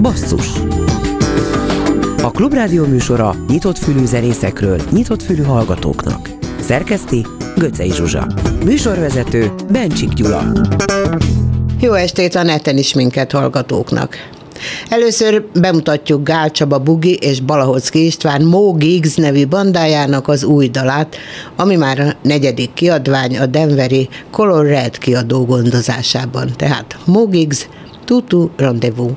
Basszus A Klubrádió műsora nyitott fülű zenészekről, nyitott fülű hallgatóknak. Szerkeszti Göcej Zsuzsa. Műsorvezető Bencsik Gyula. Jó estét a neten is minket hallgatóknak. Először bemutatjuk Gál Csaba Bugi és Balahocki István Mo Giggs nevű bandájának az új dalát, ami már a negyedik kiadvány a Denveri Color Red kiadó gondozásában. Tehát Mo Giggs, Tudo Rendezvous.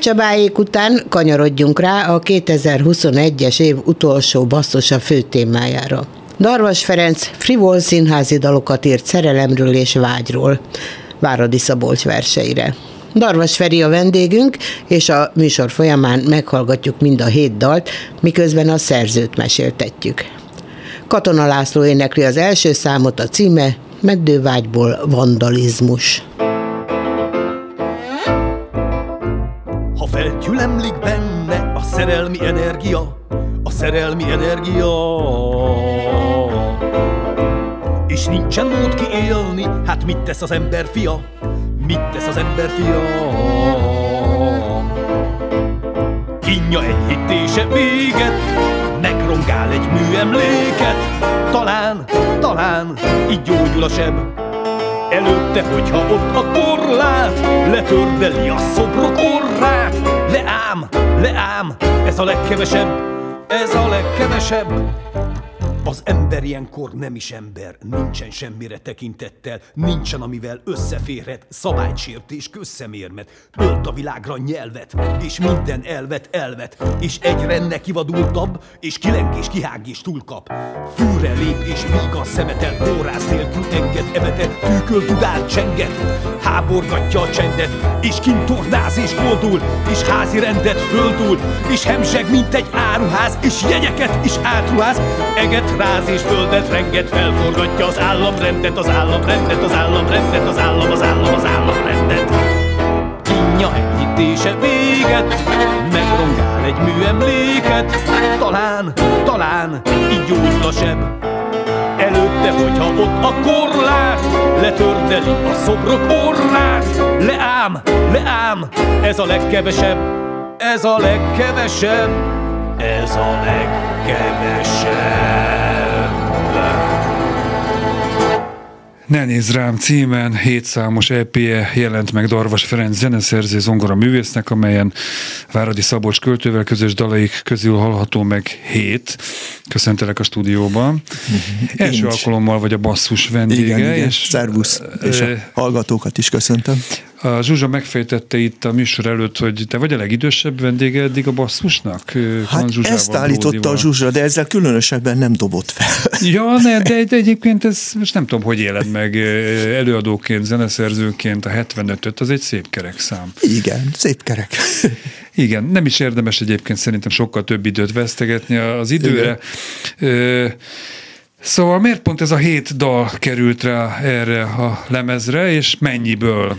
Csabáék után kanyarodjunk rá a 2021-es év utolsó basszosa fő témájára. Darvas Ferenc frivol színházi dalokat írt szerelemről és vágyról, Váradi Szabolcs verseire. Darvas Feri a vendégünk, és a műsor folyamán meghallgatjuk mind a hét dalt, miközben a szerzőt meséltetjük. Katona László énekli az első számot, a címe Meddővágyból vandalizmus. Felgyülemlik benne a szerelmi energia, a szerelmi energia. És nincsen mód kiélni, hát mit tesz az ember fia? Mit tesz az ember fia? Kínja egy hitése véget, megrongál egy műemléket. Talán, talán, így gyógyul a seb. Előtte, hogyha ott a korlát, letördeli a szobrok orrát, leám, leám, ez a legkevesebb, ez a legkevesebb. Az ember ilyenkor nem is ember, nincsen semmire tekintettel, nincsen amivel összeférhet, szabályt sért és közszemérmet. Ölt a világra nyelvet, és minden elvet elvet, és egyre nekivadultabb, és kileng és kihág és túlkap. Fűre lép és víg a szemetel, órász nélkül enged emetet, tűköl tudál csenget, háborgatja a csendet, és kintornáz és koldul, és házi rendet földul, és hemzseg, mint egy áruház, és jegyeket is átruház, eget ráz és földet renget, felforgatja az államrendet, az államrendet, az államrendet, az állam, az állam, az államrendet. Kínja enyhítése véget, megrongál egy műemléket, talán, talán, így gyógylasebb, Előtte, hogyha ott a korlát Letördeli a szobrok orrát. Leám, leám, ez a legkevesebb Ez a legkevesebb Ez a legkevesebb Ne nézz rám címen hétszámos EP-je jelent meg Darvas Ferenc zeneszerző zongora művésznek, amelyen Váradi Szabolcs költővel közös dalaik közül hallható meg hét. Köszöntelek a stúdióban. Mm-hmm. Első is. alkalommal vagy a basszus vendége. Igen, igen. És, Szervusz, és a hallgatókat is köszöntöm. A Zsuzsa megfejtette itt a műsor előtt, hogy te vagy a legidősebb vendége eddig a basszusnak? Hát ezt állította Bródival. a Zsuzsa, de ezzel különösebben nem dobott fel. Ja, ne, de, de egyébként ez most nem tudom, hogy éled meg előadóként, zeneszerzőként a 75-öt, az egy szép kerek szám. Igen, szép kerek. Igen, nem is érdemes egyébként szerintem sokkal több időt vesztegetni az időre. Igen. Szóval miért pont ez a hét dal került rá erre a lemezre, és mennyiből?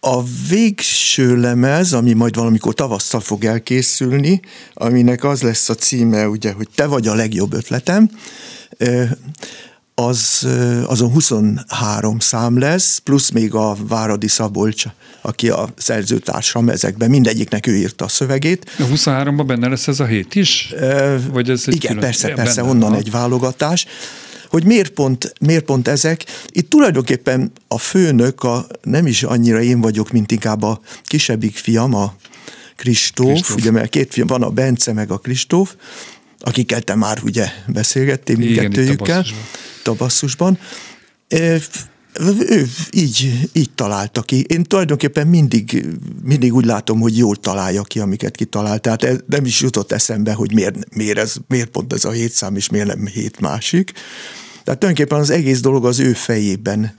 A végső lemez, ami majd valamikor tavasszal fog elkészülni, aminek az lesz a címe, ugye, hogy te vagy a legjobb ötletem, az, azon 23 szám lesz, plusz még a Váradi Szabolcs, aki a szerzőtársam ezekben, mindegyiknek ő írta a szövegét. A 23-ban benne lesz ez a hét is? Vagy ez egy igen, külön... persze, persze, benne, onnan ha. egy válogatás hogy miért pont, miért pont ezek. Itt tulajdonképpen a főnök, a, nem is annyira én vagyok, mint inkább a kisebbik fiam, a Kristóf, Kristóf. ugye mert két fiam van, a Bence meg a Kristóf, akikkel te már ugye beszélgettél mindkettőjükkel, tabasszusban. Ő így, így találta ki. Én tulajdonképpen mindig, mindig úgy látom, hogy jól találja ki, amiket kitalált. Tehát ez nem is jutott eszembe, hogy miért, miért, ez, miért pont ez a hét szám, és miért nem hét másik. Tehát tulajdonképpen az egész dolog az ő fejében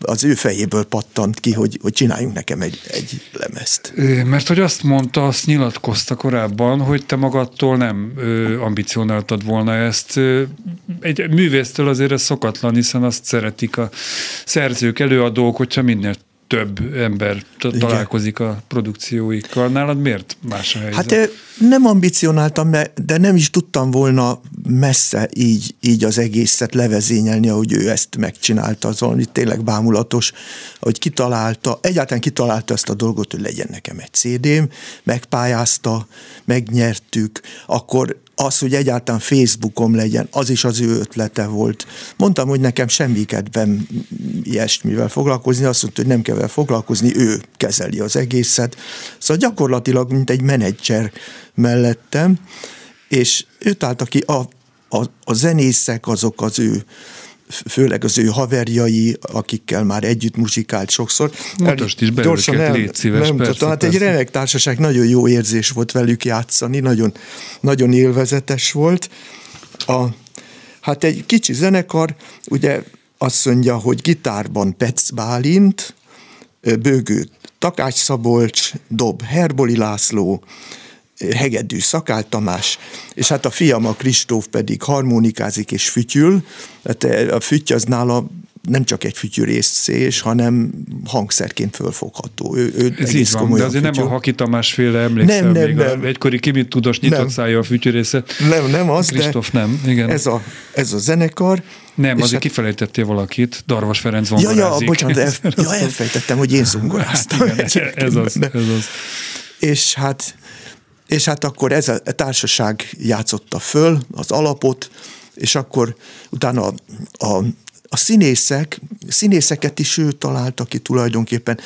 az ő fejéből pattant ki, hogy, hogy csináljunk nekem egy, egy lemezt. Mert hogy azt mondta, azt nyilatkozta korábban, hogy te magadtól nem ambicionáltad volna ezt. Egy művésztől azért ez szokatlan, hiszen azt szeretik a szerzők, előadók, hogyha minél több ember találkozik a produkcióikkal. Nálad miért más a helyzet? Hát nem ambicionáltam, de nem is tudtam volna messze így, így az egészet levezényelni, ahogy ő ezt megcsinálta. Az valami tényleg bámulatos, hogy kitalálta, egyáltalán kitalálta ezt a dolgot, hogy legyen nekem egy CD-m, megpályázta, megnyertük, akkor az, hogy egyáltalán Facebookom legyen, az is az ő ötlete volt. Mondtam, hogy nekem semmi kedvem ilyesmivel foglalkozni, azt mondta, hogy nem kell vele foglalkozni, ő kezeli az egészet. Szóval gyakorlatilag, mint egy menedzser mellettem, és ő találta ki a, a, a zenészek, azok az ő főleg az ő haverjai, akikkel már együtt muzsikált sokszor. Mutasd is be gyorsan őket, légy szíves, nem, persze, hát egy remek társaság, nagyon jó érzés volt velük játszani, nagyon, nagyon élvezetes volt. A, hát egy kicsi zenekar, ugye azt mondja, hogy gitárban Petsz Bálint, bőgő Takács Szabolcs, dob Herboli László, hegedű Szakál Tamás, és hát a fiam a Kristóf pedig harmonikázik és fütyül, tehát a füty az nála nem csak egy fütyűrészés, hanem hangszerként fölfogható. Ő, ő Ez így van, de azért fütyül. nem a Haki Tamás féle emlékszem nem, nem, még nem. A egykori kimit tudós nyitott szája a fütyűrészet. Nem, nem az, Kristóf nem, igen. Ez a, ez a zenekar. Nem, azért hát... kifelejtettél valakit, Darvas Ferenc zongorázik. Ja, ja, bocsánat, el, ja, elfejtettem, hogy én zongoráztam. Hát igen, ez az, ez az. És hát és hát akkor ez a társaság játszotta föl az alapot, és akkor utána a, a a színészek, színészeket is ő találta ki tulajdonképpen.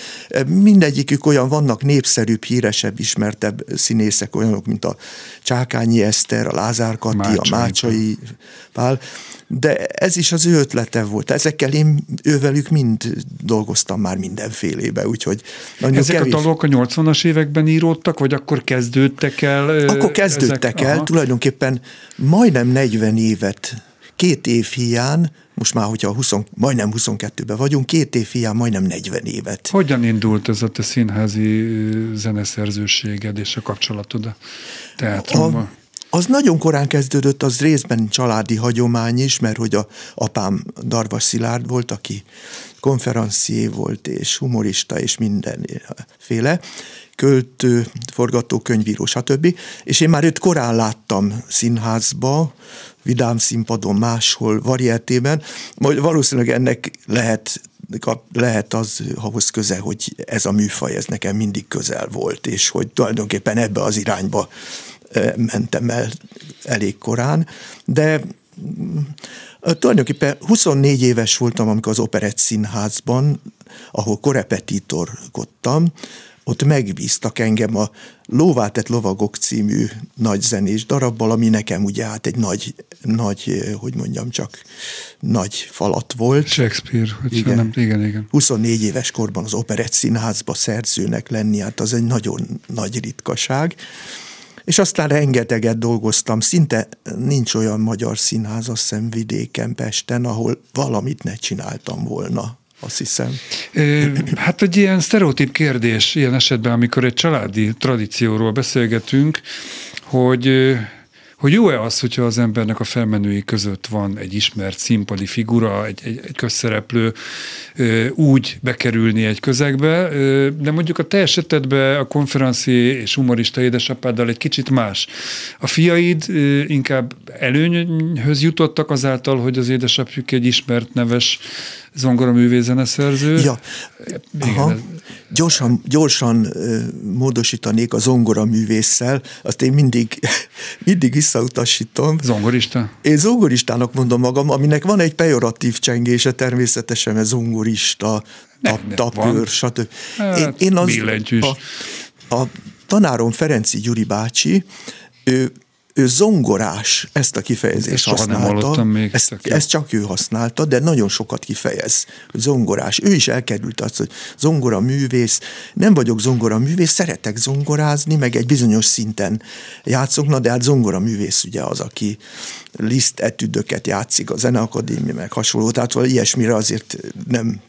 Mindegyikük olyan, vannak népszerűbb, híresebb, ismertebb színészek, olyanok, mint a Csákányi Eszter, a Lázár Kati, Mácsai. a Mácsai Pál, de ez is az ő ötlete volt. Ezekkel én ővelük mind dolgoztam már mindenfélébe, úgyhogy Ezek kevés. a dalok a 80-as években íródtak, vagy akkor kezdődtek el? Akkor kezdődtek ezek? el, Aha. tulajdonképpen majdnem 40 évet, két év hiány, most már, hogyha 20, majdnem 22-ben vagyunk, két év hiány majdnem 40 évet. Hogyan indult ez a te színházi zeneszerzőséged és a kapcsolatod a teátrummal? Az nagyon korán kezdődött, az részben családi hagyomány is, mert hogy a apám Darvas Szilárd volt, aki konferencié volt, és humorista, és mindenféle, költő, forgatókönyvíró, stb. És én már őt korán láttam színházba, vidám színpadon, máshol, varietében, majd valószínűleg ennek lehet lehet az ahhoz köze, hogy ez a műfaj, ez nekem mindig közel volt, és hogy tulajdonképpen ebbe az irányba mentem el elég korán, de tulajdonképpen 24 éves voltam, amikor az Operett Színházban, ahol korepetitorkodtam, ott megbíztak engem a Lóvátett lovagok című nagy zenés darabbal, ami nekem ugye hát egy nagy, nagy, hogy mondjam csak, nagy falat volt. Shakespeare, hogy igen. nem, igen, igen. 24 éves korban az Operett Színházba szerzőnek lenni, hát az egy nagyon nagy ritkaság. És aztán rengeteget dolgoztam, szinte nincs olyan magyar színház, azt hiszem vidéken, Pesten, ahol valamit ne csináltam volna azt hiszem. Hát egy ilyen sztereotíp kérdés ilyen esetben, amikor egy családi tradícióról beszélgetünk, hogy hogy jó-e az, hogyha az embernek a felmenői között van egy ismert színpadi figura, egy, egy, egy közszereplő, úgy bekerülni egy közegbe, de mondjuk a te esetedben a konferenci és humorista édesapáddal egy kicsit más. A fiaid inkább előnyhöz jutottak azáltal, hogy az édesapjuk egy ismert neves zongoraművész zeneszerző. Ja, aha. Gyorsan, gyorsan módosítanék a zongoraművésszel, azt én mindig, mindig visszautasítom. Zongorista? Én zongoristának mondom magam, aminek van egy pejoratív csengése természetesen, mert zongorista, tap, tapőr, stb. Hát, én, én az, a, a tanárom Ferenci Gyuri bácsi, ő ő zongorás, ezt a kifejezést ezt használta. Nem még. Ezt, ezt csak ő használta, de nagyon sokat kifejez, hogy zongorás. Ő is elkerült azt, hogy zongora művész. Nem vagyok zongora művész, szeretek zongorázni, meg egy bizonyos szinten játszok, na de hát zongora művész ugye az, aki liszt etüdöket játszik a zeneakadémia, meg hasonló, tehát valami ilyesmire azért nem...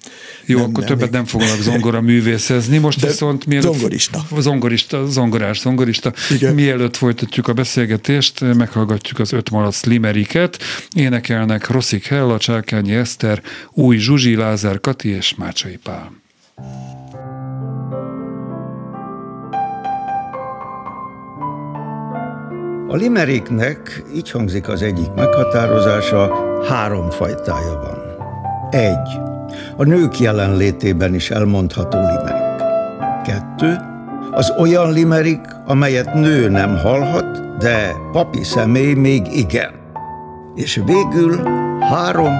Jó, nem, akkor nem, többet nem foglak zongora művészezni, most de viszont mielőtt... Zongorista. Zongorista, zongorás, zongorista. Igen. Mielőtt folytatjuk a beszélgetést, meghallgatjuk az öt malac limeriket, énekelnek Rosszik Hella, Csákányi Eszter, Új Zsuzsi, Lázár Kati és Mácsai Pál. A limericknek így hangzik az egyik meghatározása, három fajtája van. Egy. A nők jelenlétében is elmondható limerik. Kettő. Az olyan limerik, amelyet nő nem hallhat, de papi személy még igen. És végül három.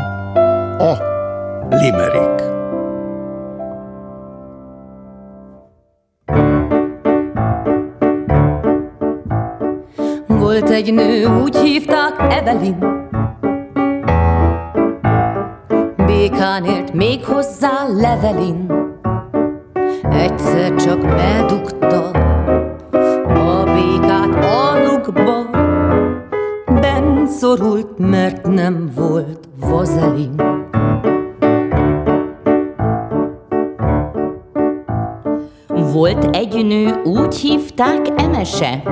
A limerik. Volt egy nő, úgy hívták Evelyn. Békán élt még hozzá Levelin. Egyszer csak bedugta a békát alukba. Ben szorult, mert nem volt vazelin. Volt egy nő, úgy hívták Emese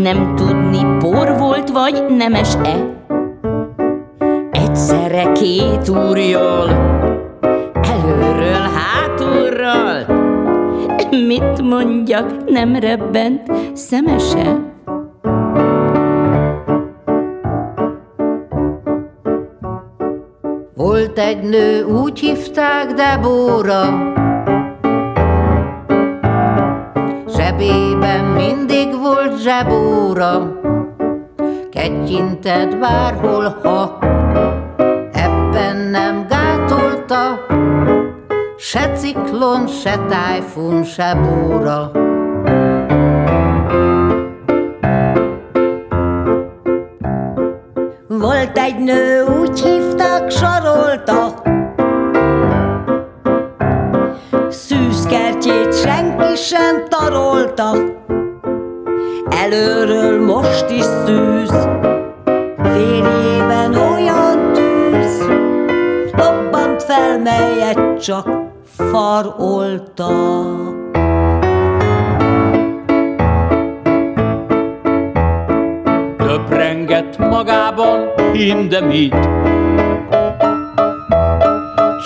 nem tudni por volt vagy nemes-e. Egyszerre két úrjól, előről, hátulról, mit mondjak, nem rebbent szemese? Volt egy nő, úgy hívták Debóra, zsebében mindig volt zsebóra. egy kinted bárhol, ha ebben nem gátolta, se ciklon, se tájfun, se bóra. Volt egy nő, úgy hívták, sarolta, Szűzkertjét senki sem tarolta, Előről most is szűz, Férjében olyan tűz, Lobbant fel, melyet csak farolta. Töprengett magában hindemit,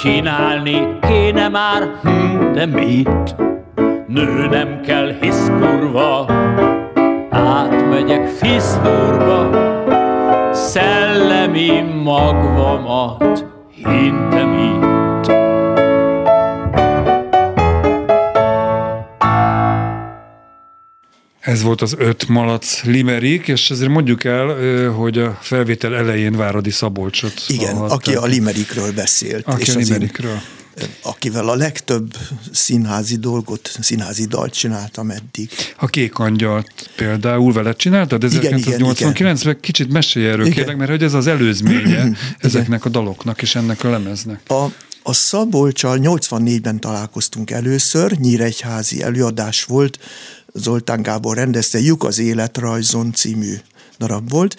Csinálni kéne már, hm, de mit? Nő nem kell hisz kurva, átmegyek fiszturba, szellemi magvamat hintem itt. Ez volt az öt malac limerik, és ezért mondjuk el, hogy a felvétel elején Váradi Szabolcsot Igen, hallhatták. aki a limerikről beszélt. Aki és a limerikről. Akivel a legtöbb színházi dolgot, színházi dalt csináltam eddig. A Kék Angyalt például veled csináltad? 1989-ben kicsit mesélj erről igen. kérlek, mert hogy ez az előzménye ezeknek a daloknak és ennek a lemeznek. A, a Szabolcsal 84-ben találkoztunk először, Nyíregyházi előadás volt, Zoltán Gábor rendezte, Juk az életrajzon című darab volt,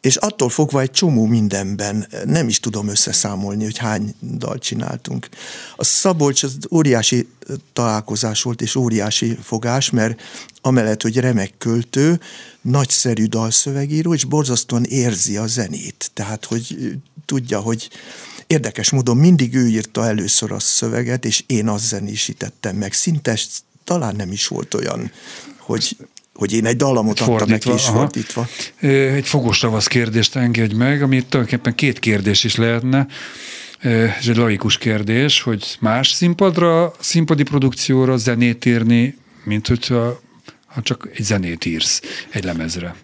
és attól fogva egy csomó mindenben nem is tudom összeszámolni, hogy hány dal csináltunk. A Szabolcs az óriási találkozás volt, és óriási fogás, mert amellett, hogy remek költő, nagyszerű dalszövegíró, és borzasztóan érzi a zenét. Tehát, hogy tudja, hogy érdekes módon mindig ő írta először a szöveget, és én azt zenésítettem meg. Szinte talán nem is volt olyan, hogy hogy én egy dallamot adtam neki is fordítva. Egy fogos ravasz kérdést engedj meg, ami tulajdonképpen két kérdés is lehetne. Ez egy laikus kérdés, hogy más színpadra, színpadi produkcióra zenét írni, mint hogyha ha csak egy zenét írsz egy lemezre.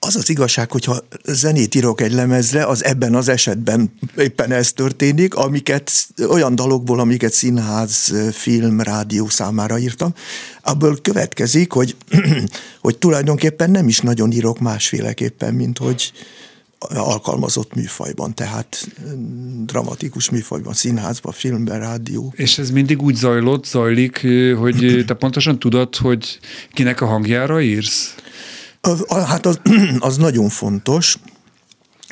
Az az igazság, hogyha zenét írok egy lemezre, az ebben az esetben éppen ez történik, amiket olyan dalokból, amiket színház, film, rádió számára írtam, abból következik, hogy, hogy tulajdonképpen nem is nagyon írok másféleképpen, mint hogy alkalmazott műfajban, tehát dramatikus műfajban, színházban, filmben, rádió. És ez mindig úgy zajlott, zajlik, hogy te pontosan tudod, hogy kinek a hangjára írsz? Hát az, az nagyon fontos.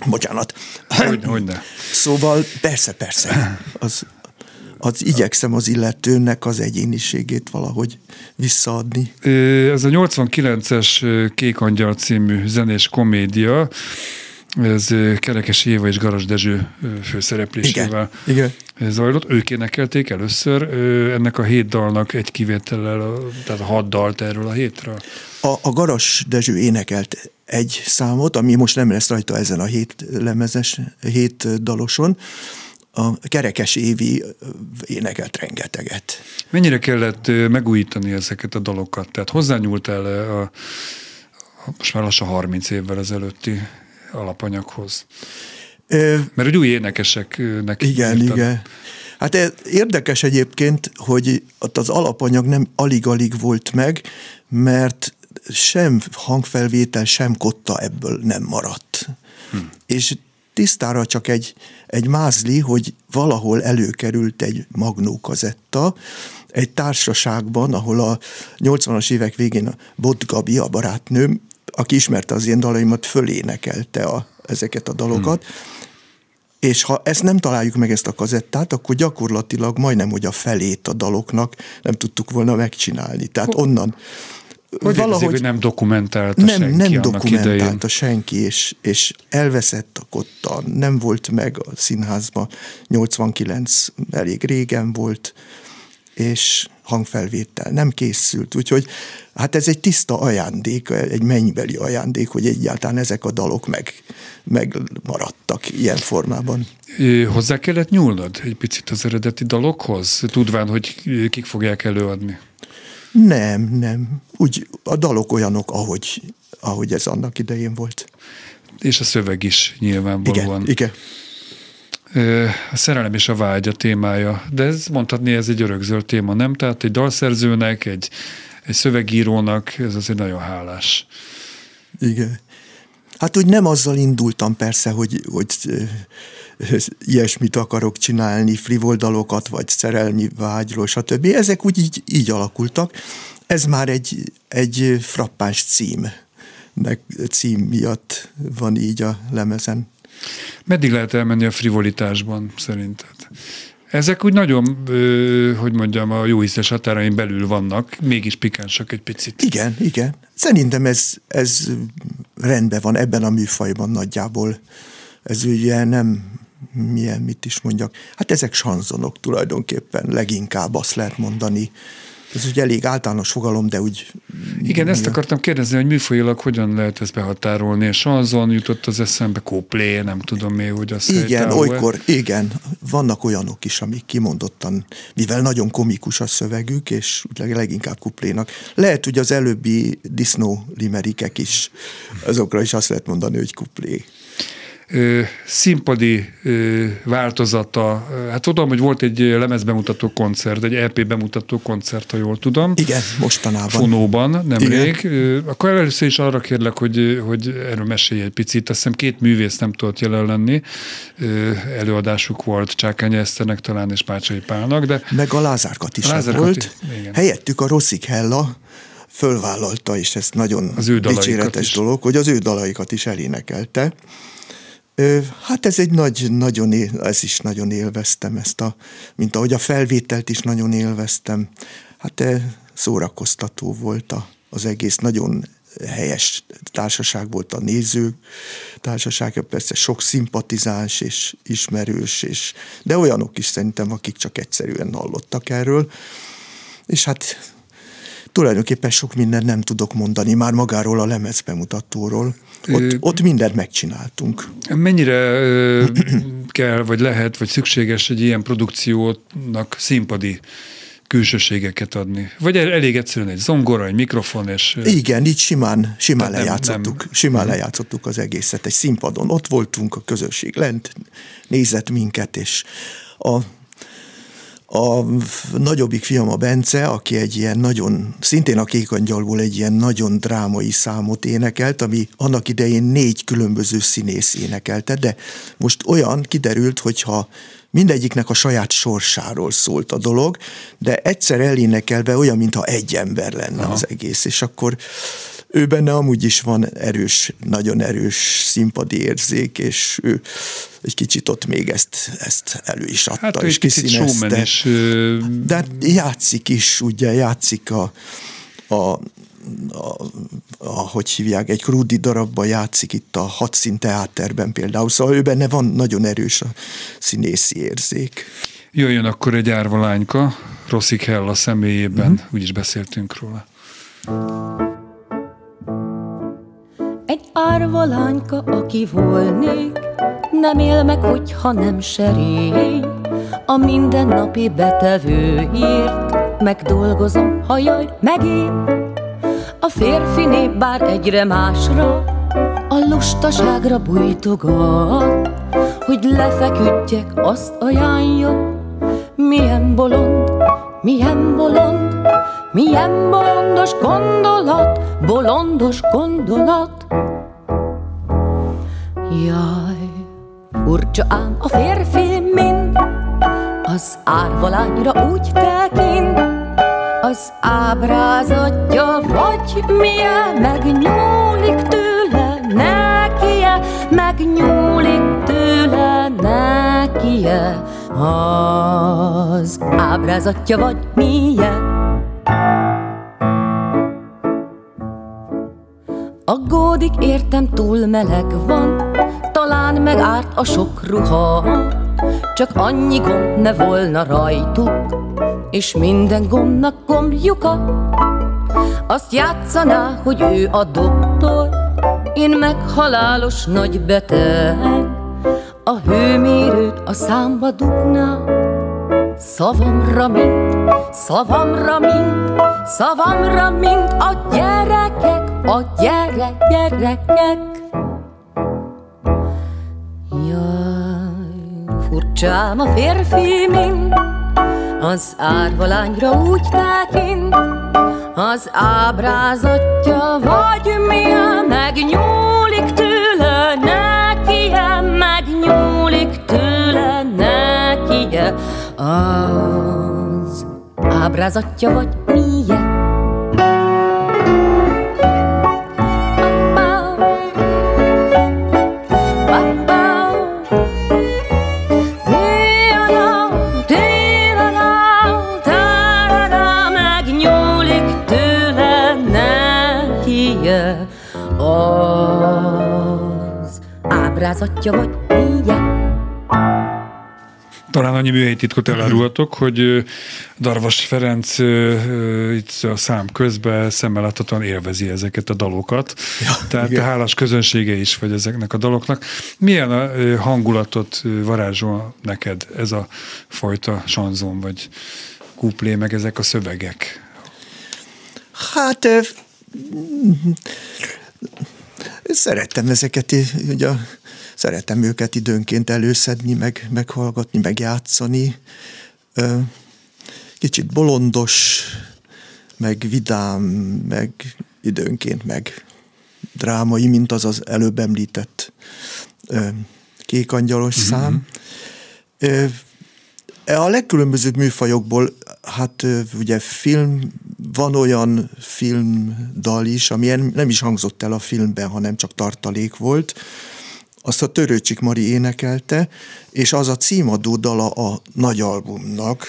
Bocsánat. Hogy, hogy ne. Szóval persze, persze. Az, az igyekszem az illetőnek az egyéniségét valahogy visszaadni. Ez a 89-es Kék Angyal című zenés komédia, ez Kerekes Éva és Garas Dezső főszereplésével Igen. Igen. zajlott. Ők énekelték először ennek a hét dalnak egy kivétellel, tehát hat dalt erről a hétről. A, a Garas Dezső énekelt egy számot, ami most nem lesz rajta ezen a hét lemezes, hét daloson, a Kerekes Évi énekelt rengeteget. Mennyire kellett megújítani ezeket a dalokat? Tehát hozzányúltál a, a most már lassan 30 évvel ezelőtti alapanyaghoz? Ö, Mert úgy új énekeseknek Igen, írtad. igen. Hát érdekes egyébként, hogy az alapanyag nem alig-alig volt meg, mert sem hangfelvétel, sem kotta ebből nem maradt. Hm. És tisztára csak egy, egy mázli, hogy valahol előkerült egy magnó kazetta, egy társaságban, ahol a 80-as évek végén a Bot Gabi, a barátnőm, aki ismerte az én dalaimat, fölénekelte a, ezeket a dalokat, hmm. és ha ezt nem találjuk meg, ezt a kazettát, akkor gyakorlatilag majdnem, hogy a felét a daloknak nem tudtuk volna megcsinálni. Tehát onnan hogy valahogy hogy nem dokumentálta nem, senki Nem dokumentálta idején. senki, és, és elveszett a kotta, nem volt meg a színházban, 89 elég régen volt, és hangfelvétel nem készült, úgyhogy hát ez egy tiszta ajándék, egy mennybeli ajándék, hogy egyáltalán ezek a dalok meg, megmaradtak ilyen formában. Hozzá kellett nyúlnod egy picit az eredeti dalokhoz, tudván, hogy kik fogják előadni? Nem, nem. Úgy a dalok olyanok, ahogy, ahogy ez annak idején volt. És a szöveg is nyilvánvalóan. Igen, igen. A szerelem és a vágy a témája, de ez mondhatni, ez egy örökzöld téma, nem? Tehát egy dalszerzőnek, egy, egy szövegírónak ez azért nagyon hálás. Igen. Hát úgy nem azzal indultam persze, hogy, hogy ilyesmit akarok csinálni, frivoldalokat, vagy szerelmi vágyról, stb. Ezek úgy így, így alakultak. Ez már egy, egy frappáns cím. Cím miatt van így a lemezen. Meddig lehet elmenni a frivolitásban szerinted? Ezek úgy nagyon, hogy mondjam, a jó ízes határain belül vannak, mégis pikánsak egy picit. Igen, igen. Szerintem ez, ez rendben van ebben a műfajban nagyjából. Ez ugye nem, milyen, mit is mondjak, hát ezek sanzonok tulajdonképpen, leginkább azt lehet mondani, ez ugye elég általános fogalom, de úgy... Igen, ezt akartam kérdezni, hogy műfajilag hogyan lehet ezt behatárolni, és azon jutott az eszembe koplé, nem tudom még, hogy az Igen, olykor, igen, vannak olyanok is, amik kimondottan, mivel nagyon komikus a szövegük, és leginkább kuplénak. Lehet, hogy az előbbi disznó limerikek is, azokra is azt lehet mondani, hogy kuplé színpadi változata. Hát tudom, hogy volt egy lemezbemutató koncert, egy EP bemutató koncert, ha jól tudom. Igen, mostanában. Fonóban, nemrég. Akkor először is arra kérlek, hogy, hogy erről mesélj egy picit. Azt hiszem két művész nem tudott jelen lenni. Előadásuk volt Csákány Eszternek talán és Pácsai Pálnak, de... Meg a Lázárkat is Lázárkat volt. Igen. Helyettük a Rosszik Hella fölvállalta, és ez nagyon az ő dicséretes is. dolog, hogy az ő dalaikat is elénekelte. Hát ez egy nagy, nagyon, ez is nagyon élveztem ezt a, mint ahogy a felvételt is nagyon élveztem. Hát szórakoztató volt a, az egész, nagyon helyes társaság volt a néző társaság, persze sok szimpatizáns és ismerős, és, de olyanok is szerintem, akik csak egyszerűen hallottak erről. És hát tulajdonképpen sok mindent nem tudok mondani már magáról a lemezbemutatóról. Ott, ott mindent megcsináltunk. Mennyire kell, vagy lehet, vagy szükséges egy ilyen produkciónak színpadi külsőségeket adni? Vagy elég egyszerűen egy zongora, egy mikrofon, és... Igen, így simán, simán lejátszottuk. Nem, Simán nem. lejátszottuk az egészet egy színpadon. Ott voltunk, a közösség lent nézett minket, és a a nagyobbik fiam a Bence, aki egy ilyen nagyon, szintén a Kékangyalból egy ilyen nagyon drámai számot énekelt, ami annak idején négy különböző színész énekelte, de most olyan kiderült, hogyha mindegyiknek a saját sorsáról szólt a dolog, de egyszer elénekelve olyan, mintha egy ember lenne Aha. az egész, és akkor ő benne amúgy is van erős, nagyon erős színpadi érzék, és ő egy kicsit ott még ezt, ezt elő is adta, hát, és kiszínezte. Is, De hát játszik is, ugye, játszik a, a a, a, hogy hívják, egy Krudi darabban játszik itt a Hatszín teáterben például, szóval ő benne van nagyon erős a színészi érzék. Jöjjön akkor egy árvalányka, Rosszik Hella személyében, mm. úgyis beszéltünk róla. Egy árvalányka, aki volnék, nem él meg, hogyha nem serény. A mindennapi betevőért megdolgozom, ha jaj, meg én. A férfi nép bár egyre másra, a lustaságra bújtogat, hogy lefeküdjek, azt ajánlja. Milyen bolond, milyen bolond, milyen bolondos gondolat, bolondos gondolat. Jaj, furcsa ám a férfi mind, az árvalányra úgy tekint, az ábrázatja vagy milyen, megnyúlik tőle nekie, megnyúlik tőle nekie, az ábrázatja vagy milyen. Aggódik értem, túl meleg van, talán megárt a sok ruha, csak annyi gomb ne volna rajtuk, és minden gombnak gombjuka. Azt játszaná, hogy ő a doktor, én meg halálos nagy beteg, a hőmérőt a számba dugná, szavamra mint, szavamra mint, szavamra, mint a gyerekek, a gyere, gyerekek. Jaj, furcsám a férfi mind, az árvalányra úgy tekint, az ábrázatja vagy milyen megnyúlik megnyúlik tőle neki, az ábrázatja vagy milyen. ábrázatja vagy annyi műhelyi titkot elárulhatok, hogy Darvas Ferenc itt a szám közben szemmel láthatóan élvezi ezeket a dalokat. Ja, Tehát igen. hálás közönsége is vagy ezeknek a daloknak. Milyen a hangulatot varázsol neked ez a fajta sanzon, vagy kuplé, meg ezek a szövegek? Hát szerettem ezeket, ugye szeretem őket időnként előszedni, meg, meghallgatni, meg játszani. Kicsit bolondos, meg vidám, meg időnként meg drámai, mint az az előbb említett kékangyalos mm-hmm. szám. A legkülönbözőbb műfajokból, hát ugye film, van olyan filmdal is, ami nem is hangzott el a filmben, hanem csak tartalék volt, azt a Törőcsik Mari énekelte, és az a címadó dala a nagy albumnak.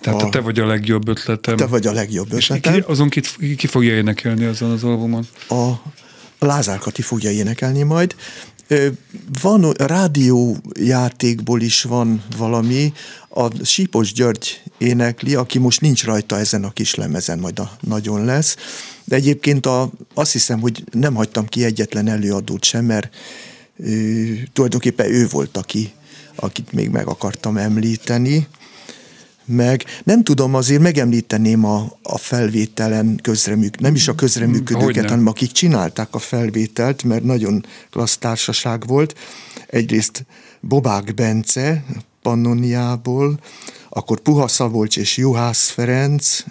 Tehát a, te vagy a legjobb ötletem. Te vagy a legjobb ötletem. És ki, azon ki, ki fogja énekelni azon az albumon? A, a Lázár Kati fogja énekelni majd. Van rádiójátékból is van valami, a Sípos György énekli, aki most nincs rajta ezen a kis lemezen, majd a nagyon lesz. De egyébként a, azt hiszem, hogy nem hagytam ki egyetlen előadót sem, mert tulajdonképpen ő volt, aki, akit még meg akartam említeni. Meg nem tudom, azért megemlíteném a, a felvételen közreműk, nem is a közreműködőket, hanem akik csinálták a felvételt, mert nagyon klassz társaság volt. Egyrészt Bobák Bence, Pannoniából, akkor Puha Szabolcs és Juhász Ferenc,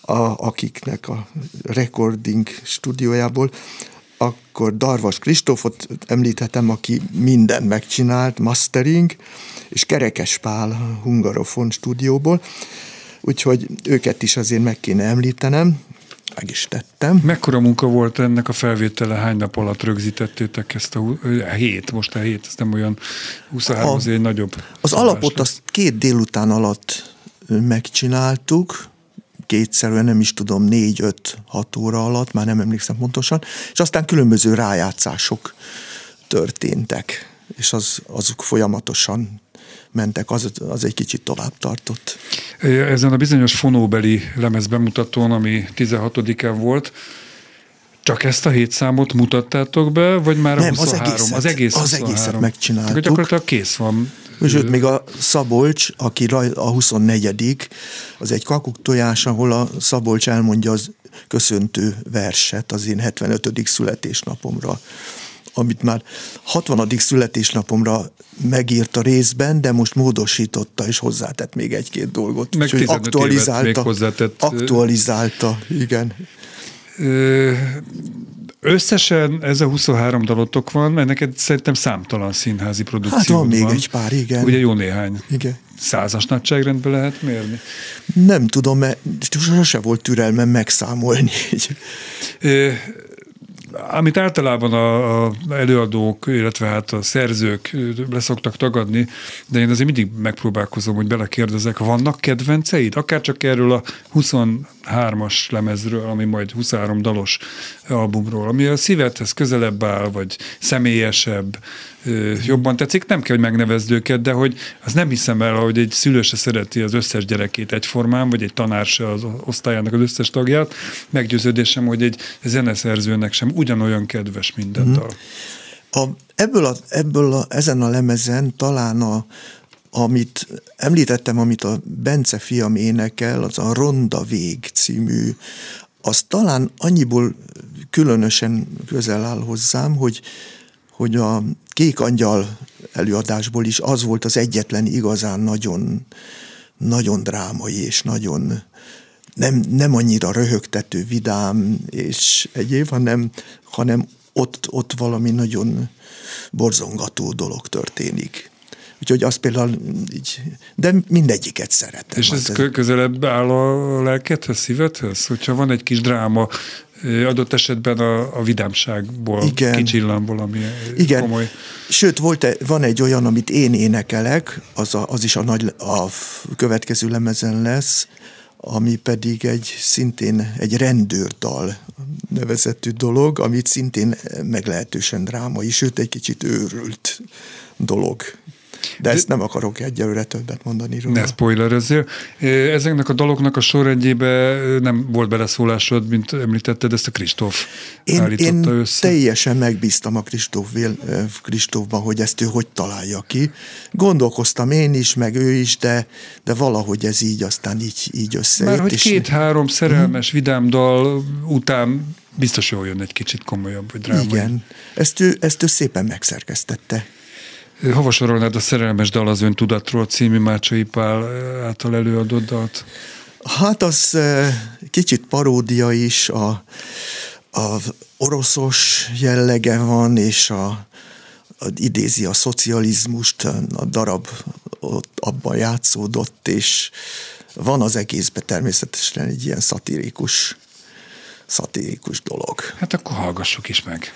a, akiknek a recording stúdiójából, akkor Darvas Kristófot említhetem, aki minden megcsinált, mastering, és Kerekes Pál Hungarofon stúdióból, úgyhogy őket is azért meg kéne említenem, meg is tettem. Mekkora munka volt ennek a felvétele? Hány nap alatt rögzítettétek ezt a, a hét? Most a hét, ez nem olyan 23, az egy nagyobb. Az alapot azt két délután alatt megcsináltuk, kétszerűen, nem is tudom, négy-öt-hat óra alatt, már nem emlékszem pontosan, és aztán különböző rájátszások történtek, és az, azok folyamatosan mentek, az, az egy kicsit tovább tartott. Ezen a bizonyos fonóbeli lemez bemutatón, ami 16-án volt, csak ezt a hét számot mutattátok be, vagy már a Nem, 23? Az egészet, az, egész az egészet megcsináltuk. Tehát gyakorlatilag kész van. Sőt, még a Szabolcs, aki a 24 az egy kakuk tojás, ahol a Szabolcs elmondja az köszöntő verset az én 75. születésnapomra amit már 60. születésnapomra megírt a részben, de most módosította és hozzátett még egy-két dolgot. Meg aktualizálta. Még hozzátett. Aktualizálta, igen. Összesen ez a 23 dalotok van, mert neked szerintem számtalan színházi produkció hát van. még van. egy pár, igen. Ugye jó néhány. Igen. Százas nagyságrendben lehet mérni? Nem tudom, mert sose volt türelmem megszámolni. Amit általában a, a előadók, illetve hát a szerzők leszoktak tagadni, de én azért mindig megpróbálkozom, hogy belekérdezek, vannak kedvenceid? Akár csak erről a 23-as lemezről, ami majd 23 dalos albumról, ami a szívedhez közelebb áll, vagy személyesebb, jobban tetszik, nem kell, hogy megnevezd őket, de hogy az nem hiszem el, hogy egy szülő se szereti az összes gyerekét egyformán, vagy egy tanár se az osztályának az összes tagját. Meggyőződésem, hogy egy zeneszerzőnek sem ugyanolyan kedves minden mhm. dal. A, ebből, a, ebből a, ezen a lemezen talán a, amit említettem, amit a Bence fiam énekel, az a Ronda Vég című, az talán annyiból különösen közel áll hozzám, hogy, hogy a Kék Angyal előadásból is az volt az egyetlen igazán nagyon, nagyon drámai és nagyon nem, nem annyira röhögtető, vidám és egyéb, hanem, hanem ott, ott valami nagyon borzongató dolog történik. Úgyhogy az például így, de mindegyiket szeretem. És ez közelebb áll a lelkedhez, szívedhez? Hogyha van egy kis dráma, adott esetben a, a vidámságból Igen. kicsillan valami Igen. komoly. Sőt, volt, van egy olyan, amit én énekelek, az, a, az is a, nagy, a következő lemezen lesz, ami pedig egy szintén egy rendőrdal nevezetű dolog, amit szintén meglehetősen drámai, sőt egy kicsit őrült dolog. De ezt nem akarok egyelőre többet mondani róla. Ne spoilerezzél. Ezeknek a daloknak a sorrendjébe nem volt beleszólásod, mint említetted, ezt a Kristóf én, állította én össze. teljesen megbíztam a Kristóf, Kristófban, hogy ezt ő hogy találja ki. Gondolkoztam én is, meg ő is, de, de valahogy ez így aztán így, így összejött. Már hogy két-három szerelmes, hmm. vidám dal után biztos jól jön egy kicsit komolyabb, vagy drámai. Igen, ezt ő, ezt ő szépen megszerkesztette. Hova sorolnád a Szerelmes Dal az Öntudatról című Mácsai Pál által előadott dalt? Hát az kicsit paródia is, a, a oroszos jellege van, és a, a, idézi a szocializmust, a darab ott abban játszódott, és van az egészben természetesen egy ilyen szatirikus, szatirikus dolog. Hát akkor hallgassuk is meg.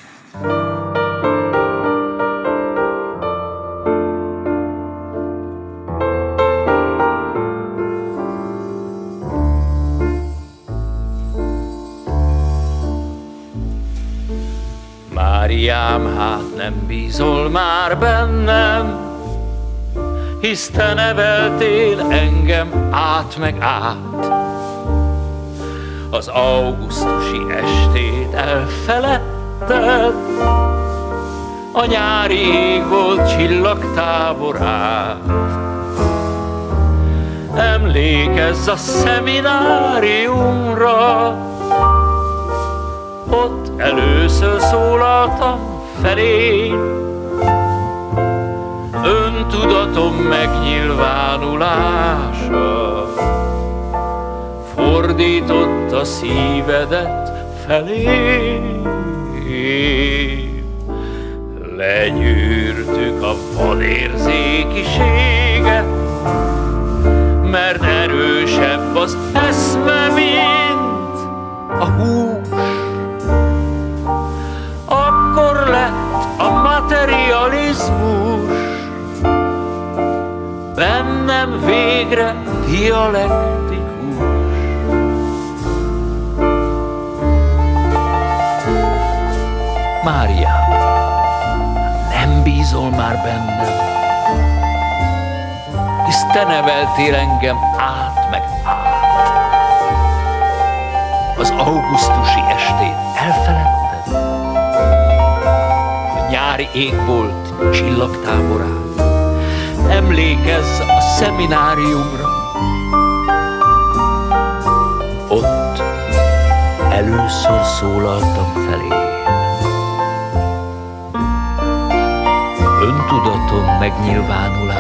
Máriám, hát nem bízol már bennem, hisz te neveltél engem át meg át. Az augusztusi estét elfeledted, a nyári ég volt csillagtáborát. Emlékezz a szemináriumra, ott először szólaltam felé. Öntudatom megnyilvánulása fordított a szívedet felé. Legyűrtük a vadérzékiséget, mert erősebb az eszme, mint a hús. Dialektikus. Mária, nem bízol már bennem, hisz te neveltél engem át meg át. Az augusztusi estét elfeledtem, nyári ég volt csillagtáborán. Emlékezz a szemináriumra, először szólaltam felé. Öntudatom megnyilvánulása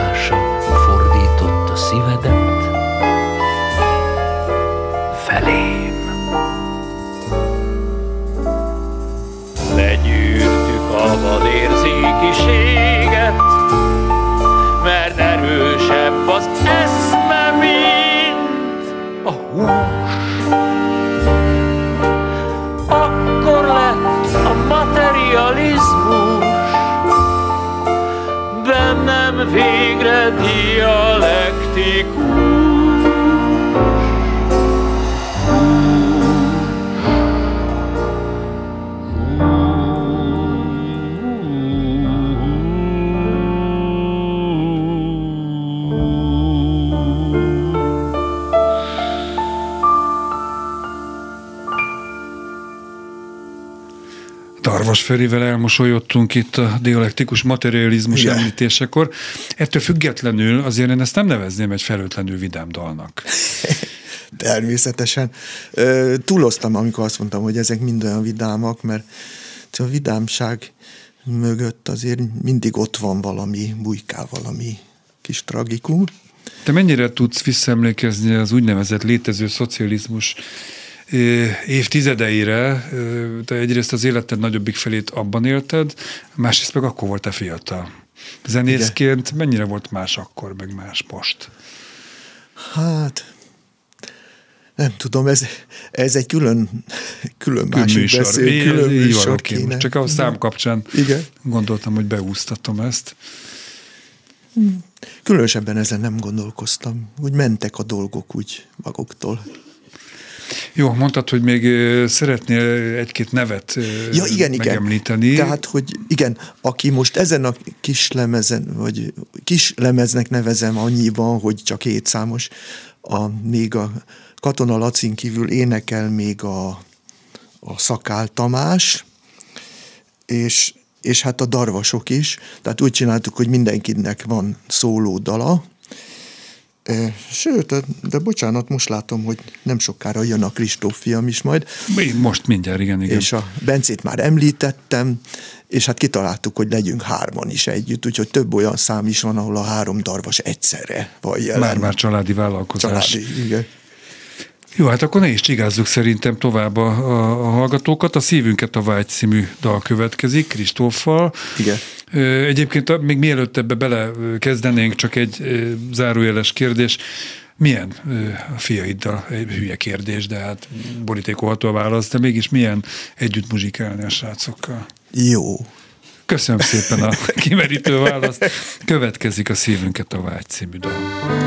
Darvas Ferivel elmosolyodtunk itt a dialektikus materializmus Igen. említésekor. Ettől függetlenül azért én ezt nem nevezném egy felőtlenül vidám dalnak. Természetesen. Túloztam, amikor azt mondtam, hogy ezek mind olyan vidámak, mert a vidámság mögött azért mindig ott van valami, bujkál valami kis tragikum. Te mennyire tudsz visszaemlékezni az úgynevezett létező szocializmus évtizedeire, te egyrészt az életed nagyobbik felét abban élted, másrészt meg akkor voltál fiatal. Zenészként Igen. mennyire volt más akkor, meg más most? Hát, nem tudom, ez, ez egy külön, külön másik műsor. beszél, külön műsor kéne. Csak a szám kapcsán Igen. gondoltam, hogy beúsztatom ezt. Különösebben ezen nem gondolkoztam, hogy mentek a dolgok úgy maguktól. Jó, mondtad, hogy még szeretnél egy-két nevet ja, igen, megemlíteni. Igen. Tehát, hogy igen, aki most ezen a kis lemezen, vagy kis lemeznek nevezem annyiban, hogy csak két számos, a, még a Katona Lacin kívül énekel még a, a Szakál Tamás, és, és hát a darvasok is. Tehát úgy csináltuk, hogy mindenkinek van szóló dala, Sőt, de bocsánat, most látom, hogy nem sokára jön a Kristóf fiam is majd. Most mindjárt, igen, igen. És a Bencét már említettem, és hát kitaláltuk, hogy legyünk hárman is együtt, úgyhogy több olyan szám is van, ahol a három darvas egyszerre van jelen. Már-már családi vállalkozás. Családi, igen. Jó, hát akkor ne is csigázzuk szerintem tovább a, a, a hallgatókat. A Szívünket a Vágy című dal következik, Kristóffal. Igen. Egyébként még mielőtt ebbe bele kezdenénk, csak egy zárójeles kérdés. Milyen a fiaiddal, egy hülye kérdés, de hát borítékolható a válasz, de mégis milyen együtt muzsikálni a srácokkal? Jó. Köszönöm szépen a kimerítő választ. Következik a Szívünket a Vágy című dal.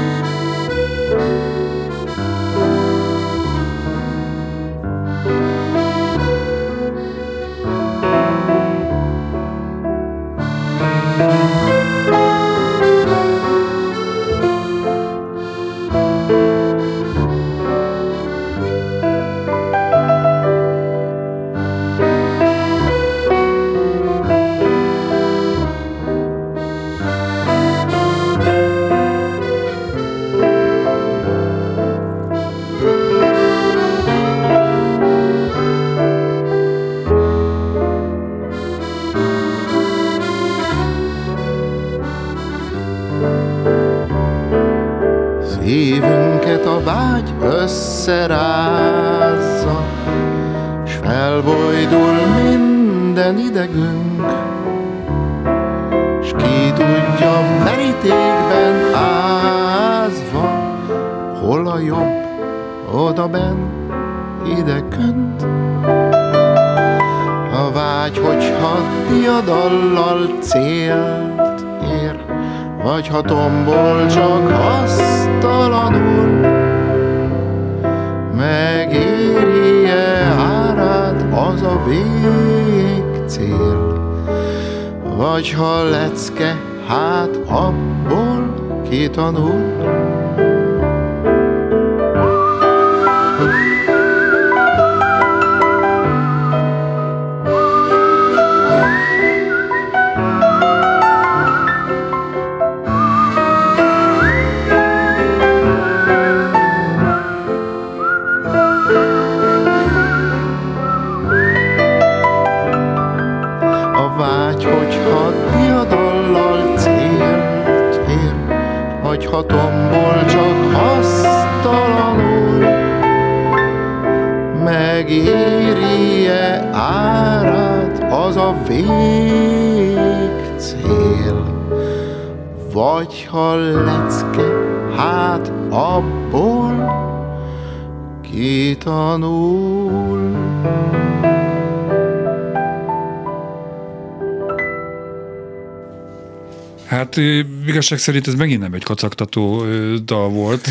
Hát igazság szerint ez megint nem egy kacagtató dal volt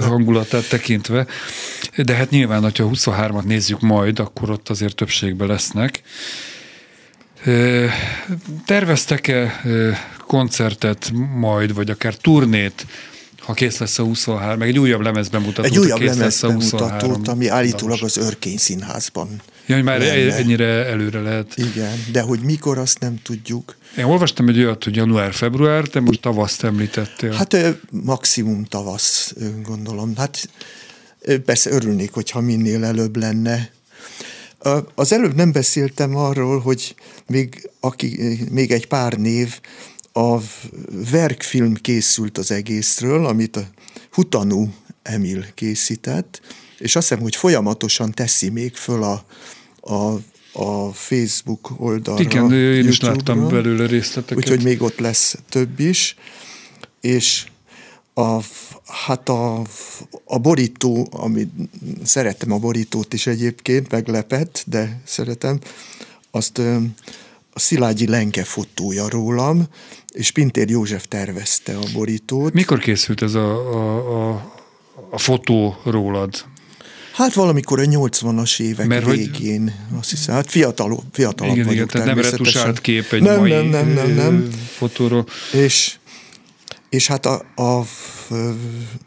hangulatát tekintve, de hát nyilván, hogyha 23-at nézzük majd, akkor ott azért többségben lesznek. Terveztek-e koncertet majd, vagy akár turnét Ha kész lesz a 23, meg egy újabb lemez bemutató. Egy újabb lemez bemutatót, ami állítólag az Örkény Színházban. Ja, hogy már lenne. ennyire előre lehet. Igen, de hogy mikor, azt nem tudjuk. Én olvastam egy olyat, hogy január-február, te most tavaszt említettél. Hát maximum tavasz, gondolom. Hát persze örülnék, hogyha minél előbb lenne. Az előbb nem beszéltem arról, hogy még, aki, még egy pár név, a verkfilm készült az egészről, amit a Hutanú Emil készített, és azt hiszem, hogy folyamatosan teszi még föl a, a, a Facebook oldalra. Igen, én is láttam belőle részleteket. Úgyhogy még ott lesz több is, és a, hát a, a borító, ami szerettem a borítót is egyébként, meglepett, de szeretem, azt a Szilágyi Lenke fotója rólam, és Pintér József tervezte a borítót. Mikor készült ez a, a, a, a fotó rólad? Hát valamikor a 80-as évek Mert végén, hogy... azt hiszem, hát fiatal, fiatalabb igen, vagyok igen, tehát nem retusált kép egy nem, mai nem, nem, nem, nem. fotóról. És, és hát a, a,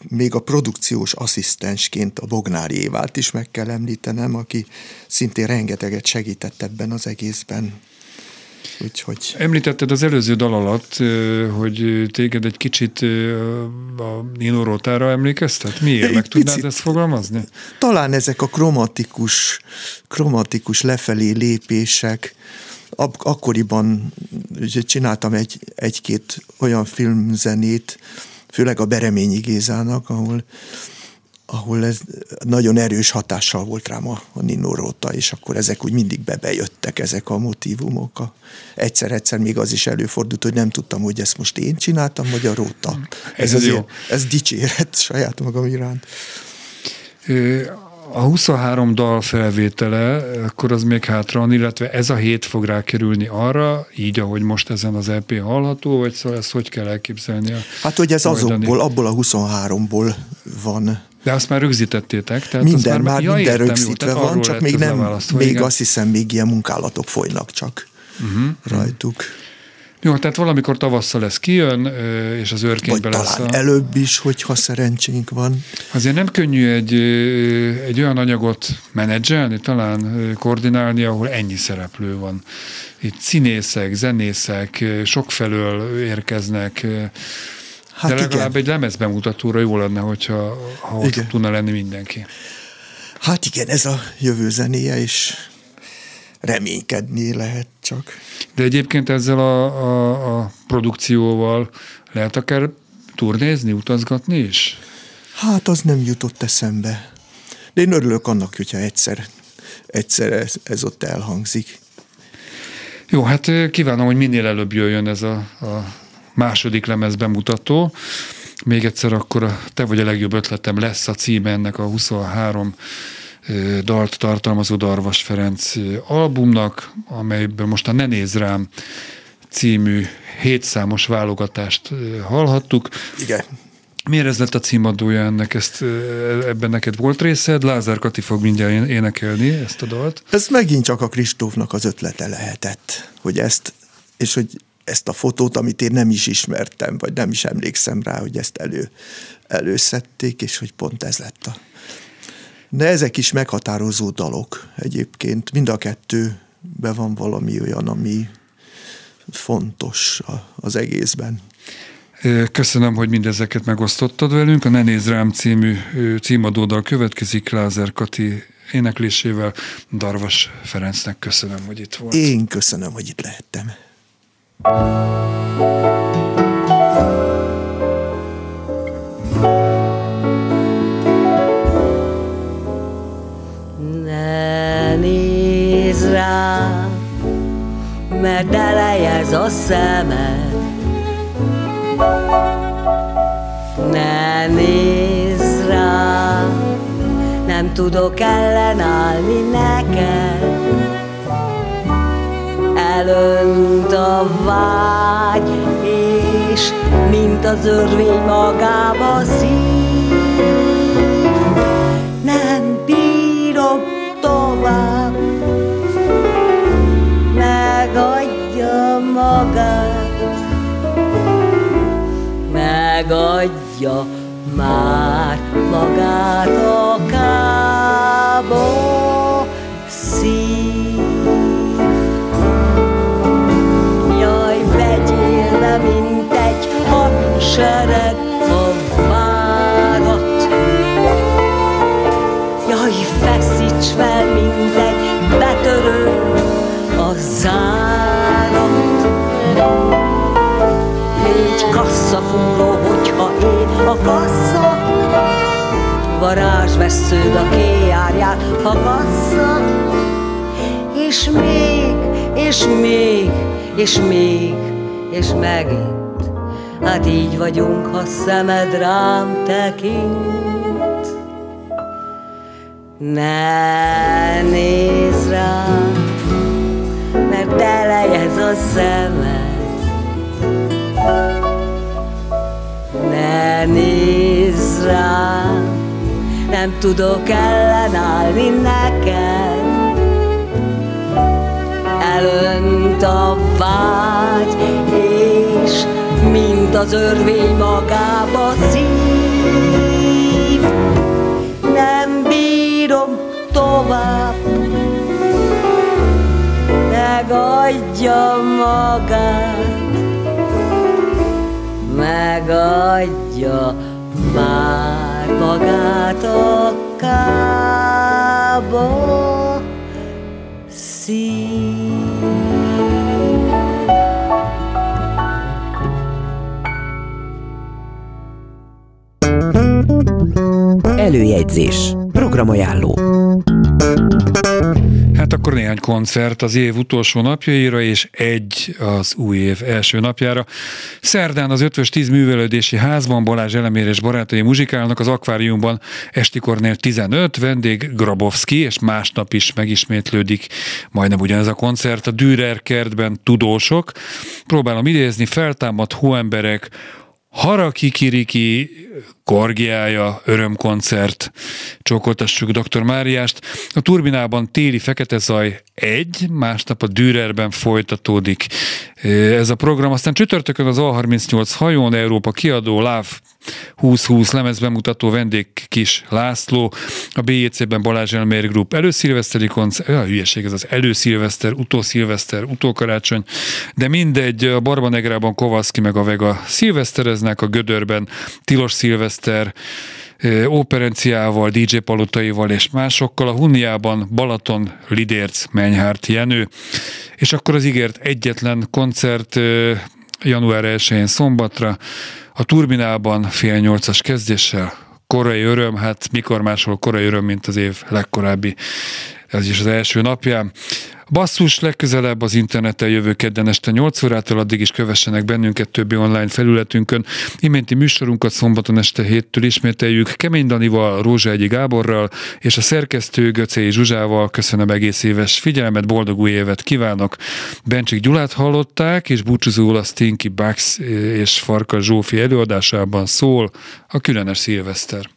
még a produkciós asszisztensként a Bognári Évált is meg kell említenem, aki szintén rengeteget segített ebben az egészben. Úgyhogy... Említetted az előző dal alatt, hogy téged egy kicsit a Nino Rotára emlékeztet? Miért? Meg tudnád picit, ezt fogalmazni? Talán ezek a kromatikus, kromatikus lefelé lépések, akkoriban csináltam egy, egy-két olyan filmzenét, főleg a Bereményi Gézának, ahol ahol ez nagyon erős hatással volt rám a, a Nino Rota, és akkor ezek úgy mindig bebejöttek, ezek a motivumok. Egyszer-egyszer még az is előfordult, hogy nem tudtam, hogy ezt most én csináltam, vagy a Róta. Ez, ez, azért, jó. ez dicséret saját magam iránt. A 23 dal felvétele, akkor az még hátra van, illetve ez a hét fog rákerülni arra, így, ahogy most ezen az EP hallható, vagy szóval ezt hogy kell elképzelni? A hát, hogy ez azokból, abból a 23-ból van de azt már rögzítettétek? Tehát minden, már, már ja, minden értem, rögzítve jó, van, csak még nem, még igen. azt hiszem, még ilyen munkálatok folynak csak uh-huh. rajtuk. Jó, tehát valamikor tavasszal lesz kijön, és az őrkénybe Vagy lesz. talán a... előbb is, hogyha szerencsénk van. Azért nem könnyű egy, egy olyan anyagot menedzselni, talán koordinálni, ahol ennyi szereplő van. Itt színészek, zenészek, sokfelől érkeznek, Hát De legalább igen. egy lemezbemutatóra jó lenne, hogyha ha ott igen. tudna lenni mindenki. Hát igen, ez a jövő zenéje, és reménykedni lehet csak. De egyébként ezzel a, a, a produkcióval lehet akár turnézni, utazgatni is? Hát az nem jutott eszembe. De én örülök annak, hogyha egyszer, egyszer ez, ez ott elhangzik. Jó, hát kívánom, hogy minél előbb jöjjön ez a, a második lemez bemutató. Még egyszer akkor a Te vagy a legjobb ötletem lesz a címe ennek a 23 dalt tartalmazó Darvas Ferenc albumnak, amelyből most a Ne néz rám című hétszámos válogatást hallhattuk. Igen. Miért ez lett a címadója ennek? Ezt, ebben neked volt részed? Lázár Kati fog mindjárt énekelni ezt a dalt. Ez megint csak a Kristófnak az ötlete lehetett, hogy ezt, és hogy ezt a fotót, amit én nem is ismertem, vagy nem is emlékszem rá, hogy ezt elő, előszedték, és hogy pont ez lett a... De ezek is meghatározó dalok egyébként. Mind a kettőben van valami olyan, ami fontos az egészben. Köszönöm, hogy mindezeket megosztottad velünk. A Ne néz rám című címadódal következik Lázer Kati éneklésével. Darvas Ferencnek köszönöm, hogy itt volt. Én köszönöm, hogy itt lehettem. Ne nézz rá, mert elejez a szemed. Ne nézz rá, nem tudok ellenállni neked elönt a vágy, és mint az örvény magába szív. Nem bírok tovább, megadja magát, megadja már magát a kába szív. Vegyél le, mint egy hadsereg a várat. Jaj, feszíts fel, mint egy betörő a zárat. Légy kasszafúró, hogyha én a kassa, varázsvesződ a kéjárját, ha kassa, és még, és még, és még, és megint. Hát így vagyunk, ha szemed rám tekint. Ne nézz rám, mert telejez a szemed. Ne nézz rám, nem tudok ellenállni neked. Elönt a vágy, mint az örvény magába szív. Nem bírom tovább, megadja magát, megadja már magát a kába szív. Előjegyzés. Programajánló. Hát akkor néhány koncert az év utolsó napjaira, és egy az új év első napjára. Szerdán az Ötvös 10 művelődési házban Balázs Elemér és barátai muzsikálnak az akváriumban Estikornél 15, vendég Grabowski, és másnap is megismétlődik majdnem ugyanez a koncert a Dürer kertben Tudósok. Próbálom idézni, feltámadt hóemberek, Harakikiriki Korgiája, örömkoncert, csókoltassuk dr. Máriást. A turbinában téli fekete zaj egy, másnap a Dürerben folytatódik ez a program. Aztán csütörtökön az A38 hajón Európa kiadó Láv 2020 lemezbemutató vendég Kis László, a BJC-ben Balázs Elmér Group előszilveszteri koncert, ja, hülyeség ez az előszilveszter, utószilveszter, utókarácsony, de mindegy, a Barbanegrában Kovaszki meg a Vega szilvesztereznek, a Gödörben Tilos Szilveszter, óperenciával, DJ palotaival és másokkal, a Hunniában Balaton, Lidérc, Menyhárt, Jenő, és akkor az ígért egyetlen koncert január 1-én szombatra, a Turbinában fél nyolcas kezdéssel, korai öröm, hát mikor máshol korai öröm, mint az év legkorábbi, ez is az első napján. Basszus legközelebb az interneten jövő kedden este 8 órától, addig is kövessenek bennünket többi online felületünkön. Iménti műsorunkat szombaton este héttől ismételjük Kemény Danival, Rózsa Egyi Gáborral és a szerkesztő Göcei Zsuzsával. Köszönöm egész éves figyelmet, boldog új évet kívánok. Bencsik Gyulát hallották, és búcsúzóul a Stinky Bucks és Farka Zsófi előadásában szól a különös szilveszter.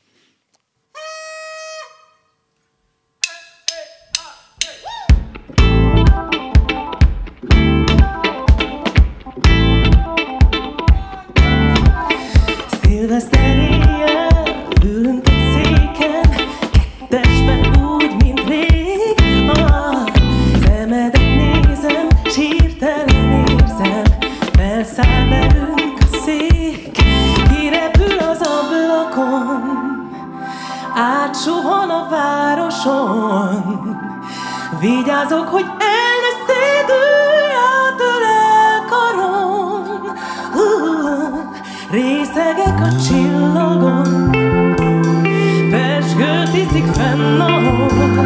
Vigyázok, hogy el ne szédülj, karom uh, Részegek a csillagon Pesgőt iszik fenn a hold